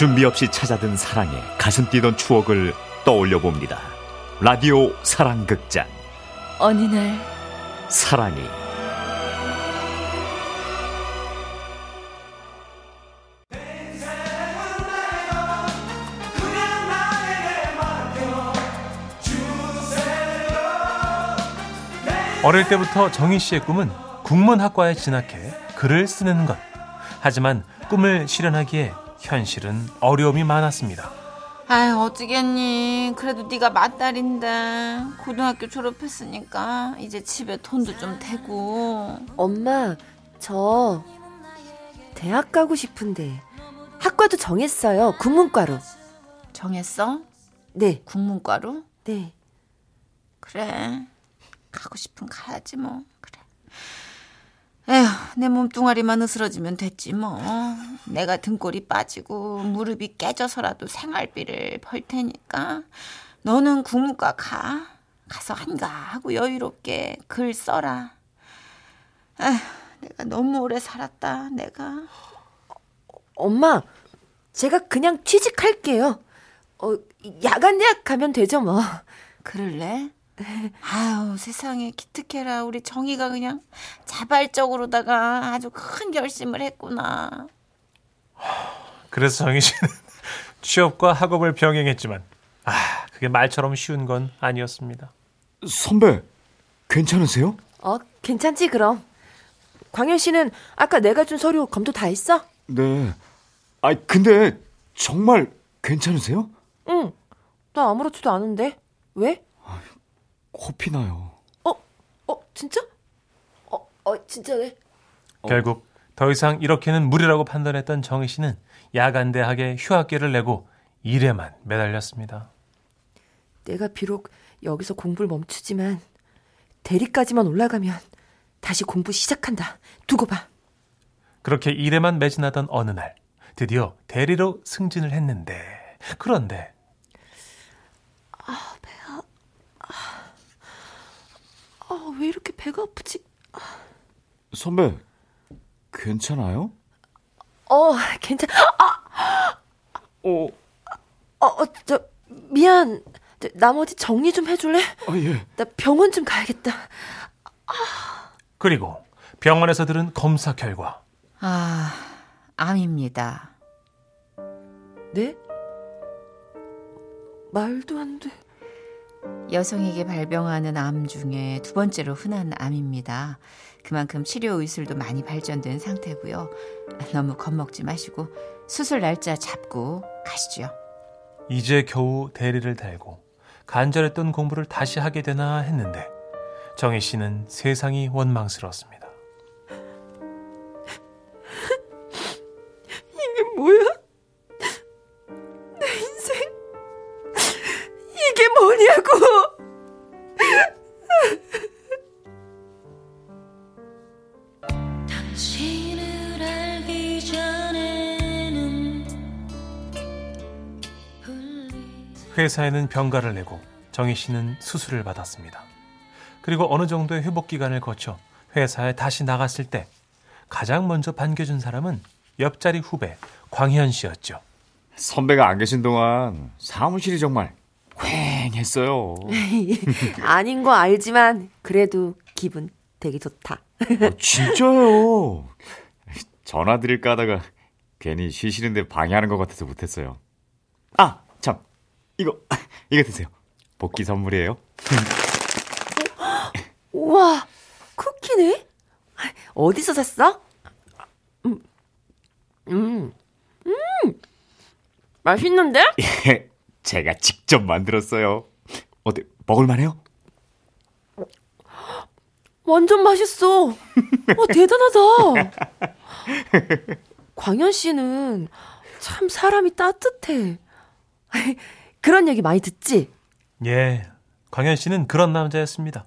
준비 없이 찾아든 사랑에 가슴 뛰던 추억을 떠올려 봅니다. 라디오 사랑극장 어느 날 사랑이 어릴 때부터 정희 씨의 꿈은 국문학과에 진학해 글을 쓰는 것. 하지만 꿈을 실현하기에 현실은 어려움이 많았습니다. 아유 어찌겠니 그래도 네가 맏딸인데 고등학교 졸업했으니까 이제 집에 돈도 좀 되고 엄마, 저 대학 가고 싶은데 학과도 정했어요. 국문과로. 정했어? 네, 국문과로? 네. 그래 가고 싶은 가야지 뭐 그래 에휴 내 몸뚱아리만 으스러지면 됐지 뭐 내가 등골이 빠지고 무릎이 깨져서라도 생활비를 벌 테니까 너는 국문과 가 가서 한가하고 여유롭게 글 써라 에휴 내가 너무 오래 살았다 내가 엄마, 제가 그냥 취직할게요. 어, 야간 대학 가면 되죠, 뭐. 그럴래? 아유 세상에 기특해라 우리 정희가 그냥 자발적으로다가 아주 큰 결심을 했구나 그래서 정희 씨는 취업과 학업을 병행했지만 아, 그게 말처럼 쉬운 건 아니었습니다. 선배 괜찮으세요? 어, 괜찮지, 그럼. 광현 씨는 아까 내가 준 서류 검토 다 했어? 네. 아 근데 정말 괜찮으세요? 응. 나 아무렇지도 않은데. 왜? 코피 나요. 어, 어, 진짜? 어, 어, 진짜네. 결국 더 이상 이렇게는 무리라고 판단했던 정희 씨는 야간 대학에 휴학계를 내고 일에만 매달렸습니다. 내가 비록 여기서 공부를 멈추지만 대리까지만 올라가면 다시 공부 시작한다. 두고 봐. 그렇게 일에만 매진하던 어느 날 드디어 대리로 승진을 했는데 그런데 왜 이렇게 배가 아프지? 선배 괜찮아요? 어, 괜찮. 어, 어, 어, 저 미안. 저, 나머지 정리 좀 해줄래? 아 예. 나 병원 좀 가야겠다. 그리고 병원에서 들은 검사 결과 아 암입니다 네? 말도 안 돼. 여성에게 발병하는 암 중에 두 번째로 흔한 암입니다 그만큼 치료 의술도 많이 발전된 상태고요 너무 겁먹지 마시고 수술 날짜 잡고 가시죠 이제 겨우 대리를 달고 간절했던 공부를 다시 하게 되나 했는데 정희 씨는 세상이 원망스러웠습니다. 이게 뭐야? 회사에는 병가를 내고 정희 씨는 수술을 받았습니다. 그리고 어느 정도의 회복 기간을 거쳐 회사에 다시 나갔을 때 가장 먼저 반겨준 사람은 옆자리 후배 광현 씨였죠. 선배가 안 계신 동안 사무실이 정말 휑했어요. 아닌 거 알지만 그래도 기분 되게 좋다. 아, 진짜요. 전화 드릴까 하다가 괜히 쉬시는데 방해하는 것 같아서 못했어요. 아, 참. 이거, 이거 드세요. 복귀 선물이에요. 우와, 쿠키네? 어디서 샀어? 음, 음, 음, 맛있는데? 제가 직접 만들었어요. 어때, 먹을만해요? 완전 맛있어. 와, 대단하다. 광현 씨는 참 사람이 따뜻해. 그런 얘기 많이 듣지? 예, 광현 씨는 그런 남자였습니다.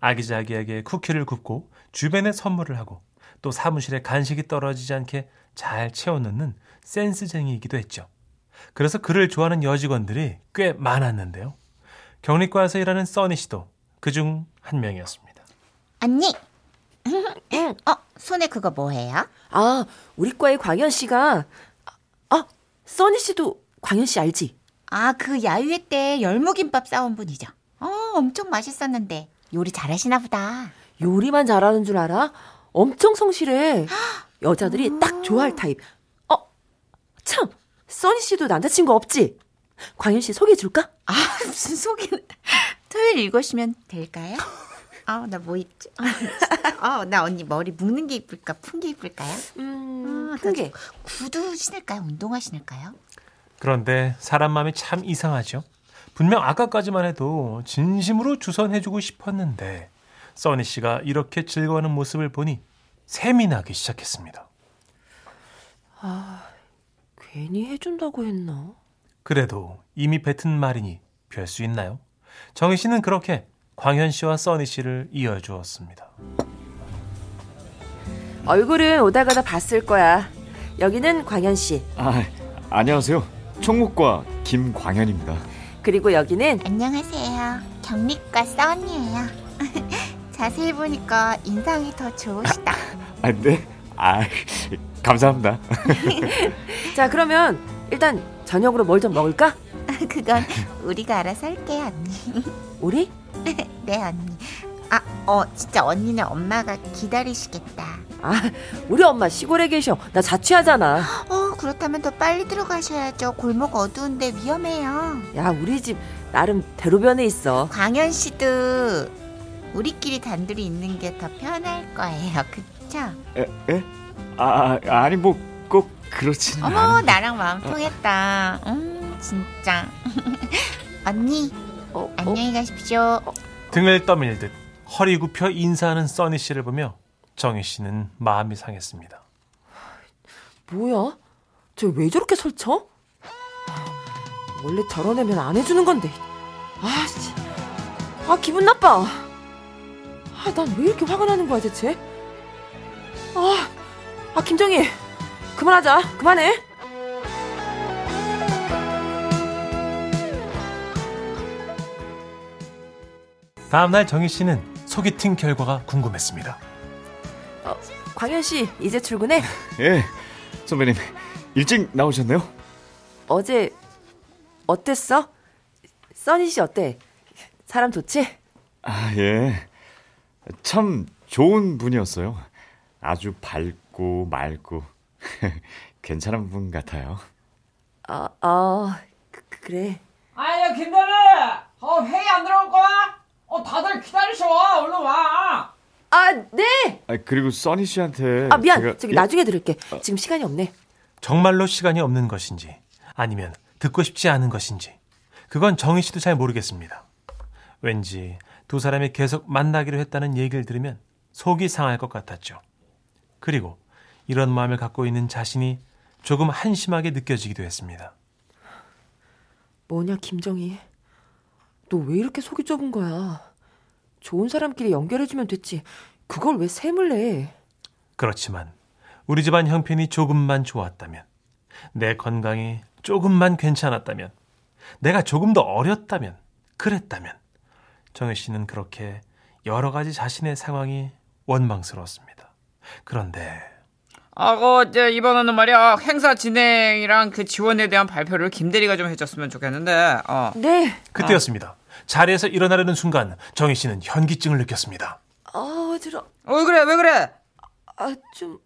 아기자기하게 쿠키를 굽고 주변에 선물을 하고 또 사무실에 간식이 떨어지지 않게 잘 채워넣는 센스쟁이이기도 했죠. 그래서 그를 좋아하는 여직원들이 꽤 많았는데요. 격리과에서 일하는 써니 씨도 그중 한 명이었습니다. 언니. 어, 손에 그거 뭐예요? 아, 우리 과의 광현 씨가 아, 써니 씨도 광현 씨 알지? 아, 그 야유회 때 열무김밥 싸온 분이죠. 어, 엄청 맛있었는데. 요리 잘하시나 보다. 요리만 잘하는 줄 알아? 엄청 성실해. 여자들이 딱 좋아할 타입. 어, 참, 써니 씨도 남자친구 없지? 광현 씨 소개해 줄까? 아, 무슨 소개는. 토요일 읽으시면 될까요? 아, 나 뭐 입지? 아, 나 언니 머리 묶는 게 이쁠까? 푼 게 이쁠까요? 음, 아, 크게. 구두 신을까요? 운동화 신을까요? 그런데 사람 마음이 참 이상하죠. 분명 아까까지만 해도 진심으로 주선해주고 싶었는데 써니 씨가 이렇게 즐거워하는 모습을 보니 셈이 나기 시작했습니다. 괜히 해준다고 했나? 그래도 이미 뱉은 말이니 별 수 있나요? 정희 씨는 그렇게 광현 씨와 써니 씨를 이어주었습니다. 얼굴은 오다 가다 봤을 거야. 여기는 광현 씨. 아, 안녕하세요. 총무과 김광현입니다. 그리고 여기는 안녕하세요. 경리과 써니예요. 자세히 보니까 인상이 더 좋으시다. 아, 네. 아, 감사합니다. 자 그러면 일단 저녁으로 뭘 좀 먹을까? 그건 우리가 알아서 할게요, 언니. 우리? 네, 언니. 아, 어, 진짜 언니는 엄마가 기다리시겠다. 아 우리 엄마 시골에 계셔. 나 자취하잖아. 어, 그렇다면 더 빨리 들어가셔야죠. 골목 어두운데 위험해요. 야 우리 집 나름 대로변에 있어. 광현 씨도 우리끼리 단둘이 있는 게 더 편할 거예요. 그쵸? 에? 에? 아, 아니 뭐 꼭 그렇지는 어머, 않은데. 나랑 마음 통했다. 음, 진짜. 언니, 어, 어? 안녕히 가십시오. 등을 떠밀듯 허리 굽혀 인사하는 써니 씨를 보며 정희 씨는 마음이 상했습니다. 뭐야? 저왜 저렇게 설쳐? 원래 저런 애면 안 해주는 건데. 아, 씨. 아, 기분 나빠. 아, 난 왜 이렇게 화가 나는 거야, 대체? 아, 아, 김정희. 그만하자. 그만해. 다음날 정희 씨는 소개팅 결과가 궁금했습니다. 광현 씨, 이제 출근해? 예. 선배님, 일찍 나오셨네요? 어제, 어땠어? 써니 씨 어때? 사람 좋지? 아, 예. 참 좋은 분이었어요. 아주 밝고 맑고 괜찮은 분 같아요. 아, 아, 그, 그래. 아야 김대리 어 회의 안 들어올 거야? 어 다들 기다리셔 얼른 와 아, 네! 아, 그리고 써니 씨한테 아, 미안. 제가- 저기 예? 나중에 들을게. 지금 시간이 없네. 정말로 시간이 없는 것인지 아니면 듣고 싶지 않은 것인지 그건 정희 씨도 잘 모르겠습니다. 왠지 두 사람이 계속 만나기로 했다는 얘기를 들으면 속이 상할 것 같았죠. 그리고 이런 마음을 갖고 있는 자신이 조금 한심하게 느껴지기도 했습니다. 뭐냐, 김정희. 너 왜 이렇게 속이 좁은 거야? 좋은 사람끼리 연결해주면 됐지. 그걸 왜 셈을 내? 그렇지만 우리 집안 형편이 조금만 좋았다면 내 건강이 조금만 괜찮았다면 내가 조금 더 어렸다면 그랬다면 정혜 씨는 그렇게 여러 가지 자신의 상황이 원망스러웠습니다. 그런데 아그 이제 이번에는 말이야 행사 진행이랑 그 지원에 대한 발표를 김 대리가 좀 해줬으면 좋겠는데 어 네. 그때였습니다. 자리에서 일어나려는 순간 정희 씨는 현기증을 느꼈습니다. 아, 어지러. 어, 왜 그래 왜 그래 아, 좀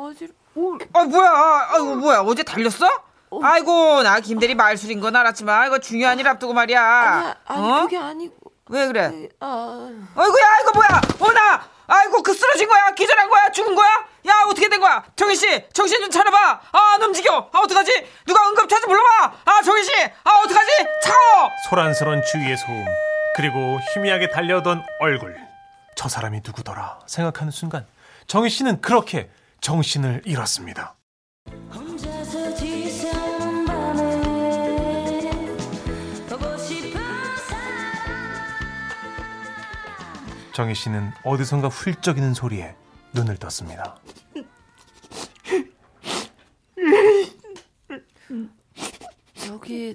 어지러. 아 뭐야. 아이고 뭐야. 어제 달렸어? 아이고 나 김대리 말술인 건 알았지만 이거 중요한 일 앞두고 말이야. 아니, 아니 어? 그게 아니고. 왜 그래? 아, 아이고야 이거 뭐야. 어나. 아이고 그 쓰러진 거야. 기절한 거야. 죽은 거야. 야 어떻게 된 거야? 정희 씨 정신 좀 차려봐. 아안 움직여. 아 어떡하지? 누가 응급 차좀 불러봐. 아 정희 씨 아 어떡하지? 차워. 소란스런 주위의 소음 그리고 희미하게 달려오던 얼굴. 저 사람이 누구더라 생각하는 순간 정희 씨는 그렇게 정신을 잃었습니다. 정희 씨는 어디선가 훌쩍이는 소리에 눈을 떴습니다. 저기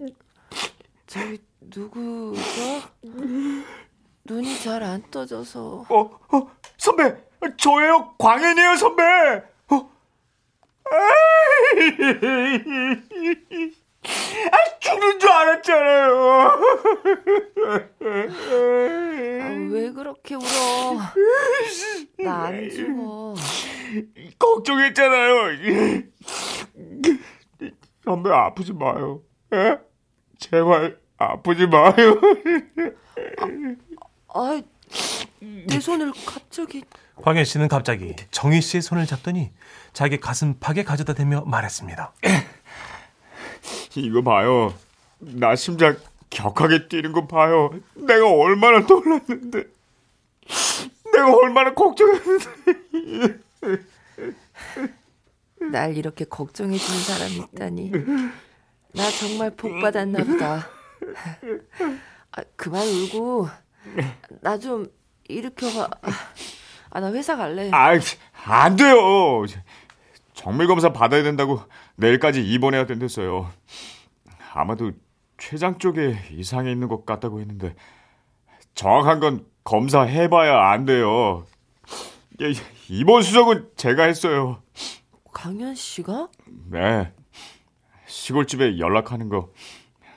저기 누구죠? 눈이 잘 안 떠져서. 어, 어, 선배, 저예요, 광현이에요, 선배. 어, 아, 죽는 줄 알았잖아요. 아, 왜 그렇게 울어? 나 안 죽어. 걱정했잖아요. 선배 아프지 마요. 에? 제발 아프지 마요. 아, 내 손을 갑자기 광현 씨는 갑자기 정희 씨의 손을 잡더니 자기 가슴팍에 가져다 대며 말했습니다. 이거 봐요. 나 심장 격하게 뛰는 거 봐요. 내가 얼마나 놀랐는데. 내가 얼마나 걱정했는데. 날 이렇게 걱정해 주는 사람이 있다니. 나 정말 복 받았나 보다. 아, 그만 울고 나 좀 일으켜봐. 아, 나 회사 갈래. 아, 안 돼요. 정밀 검사 받아야 된다고 내일까지 입원해야 된댔어요. 아마도 췌장 쪽에 이상이 있는 것 같다고 했는데 정확한 건 검사해봐야 안 돼요. 예, 입원 수속은 제가 했어요. 강현 씨가? 네. 시골집에 연락하는 거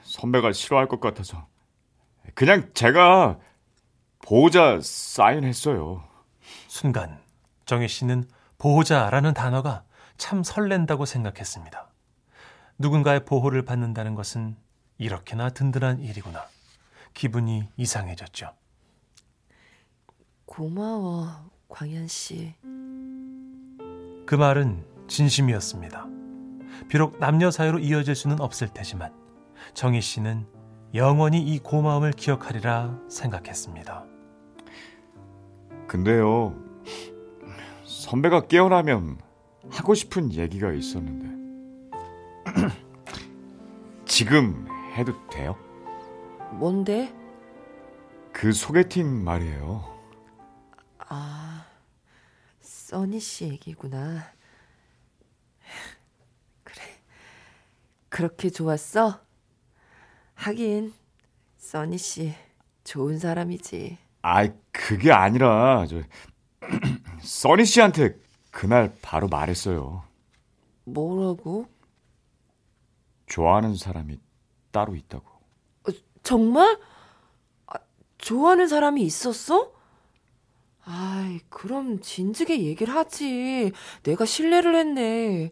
선배가 싫어할 것 같아서 그냥 제가 보호자 사인했어요. 순간 정희 씨는 보호자라는 단어가 참 설렌다고 생각했습니다. 누군가의 보호를 받는다는 것은 이렇게나 든든한 일이구나. 기분이 이상해졌죠. 고마워, 광현 씨. 그 말은 진심이었습니다. 비록 남녀 사이로 이어질 수는 없을 테지만 정희 씨는 영원히 이 고마움을 기억하리라 생각했습니다. 근데요, 선배가 깨어나면 하고 싶은 얘기가 있었는데. 지금 해도 돼요? 뭔데? 그 소개팅 말이에요. 아, 써니 씨 얘기구나. 그래. 그렇게 좋았어? 하긴, 써니 씨, 좋은 사람이지. 아이, 그게 아니라, 저, 써니 씨한테 그날 바로 말했어요. 뭐라고? 좋아하는 사람이 따로 있다고. 어, 정말? 아, 좋아하는 사람이 있었어? 아이, 그럼 진즉에 얘기를 하지. 내가 신뢰를 했네.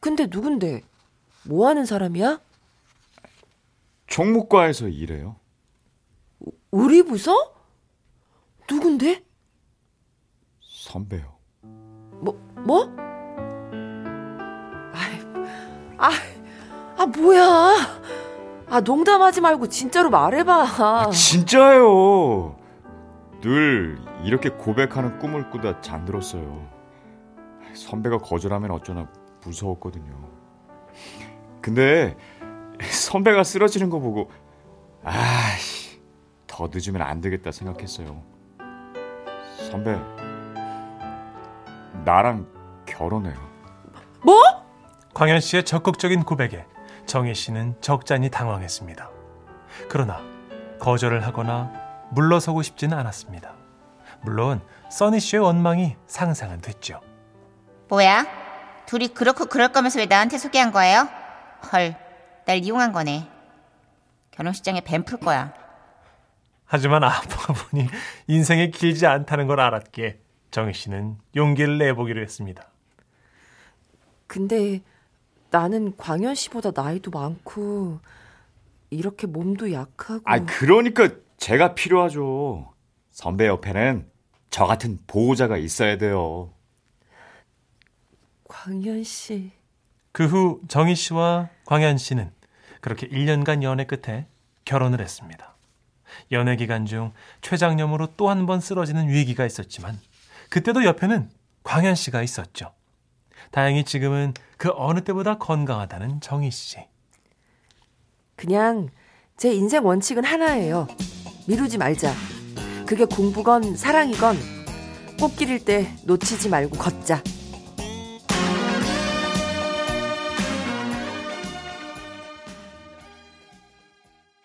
근데 누군데? 뭐 하는 사람이야? 총무과에서 일해요. 우리 부서? 누군데? 선배요. 뭐, 뭐? 아이, 아, 아, 뭐야. 아, 농담하지 말고 진짜로 말해봐. 아, 진짜요. 늘 이렇게 고백하는 꿈을 꾸다 잠들었어요. 선배가 거절하면 어쩌나 무서웠거든요. 근데 선배가 쓰러지는 거 보고 아씨 더 늦으면 안 되겠다 생각했어요. 선배 나랑 결혼해요. 뭐? 광현 씨의 적극적인 고백에 정희 씨는 적잖이 당황했습니다. 그러나 거절을 하거나 물러서고 싶지는 않았습니다. 물론 써니 씨의 원망이 상상은 됐죠. 뭐야? 둘이 그렇고 그럴 거면서 왜 나한테 소개한 거예요? 헐, 날 이용한 거네. 결혼식장에 뱀 풀 거야. 하지만 아빠가 보니 인생이 길지 않다는 걸 알았기에 정희 씨는 용기를 내보기로 했습니다. 근데 나는 광현 씨보다 나이도 많고 이렇게 몸도 약하고 아 그러니까 제가 필요하죠. 선배 옆에는 저 같은 보호자가 있어야 돼요. 광현 씨 그 후 정희 씨와 광현 씨는 그렇게 1년간 연애 끝에 결혼을 했습니다. 연애 기간 중 췌장염으로 또 한 번 쓰러지는 위기가 있었지만 그때도 옆에는 광현 씨가 있었죠. 다행히 지금은 그 어느 때보다 건강하다는 정희 씨. 그냥 제 인생 원칙은 하나예요. 미루지 말자. 그게 공부건 사랑이건 꽃길일 때 놓치지 말고 걷자.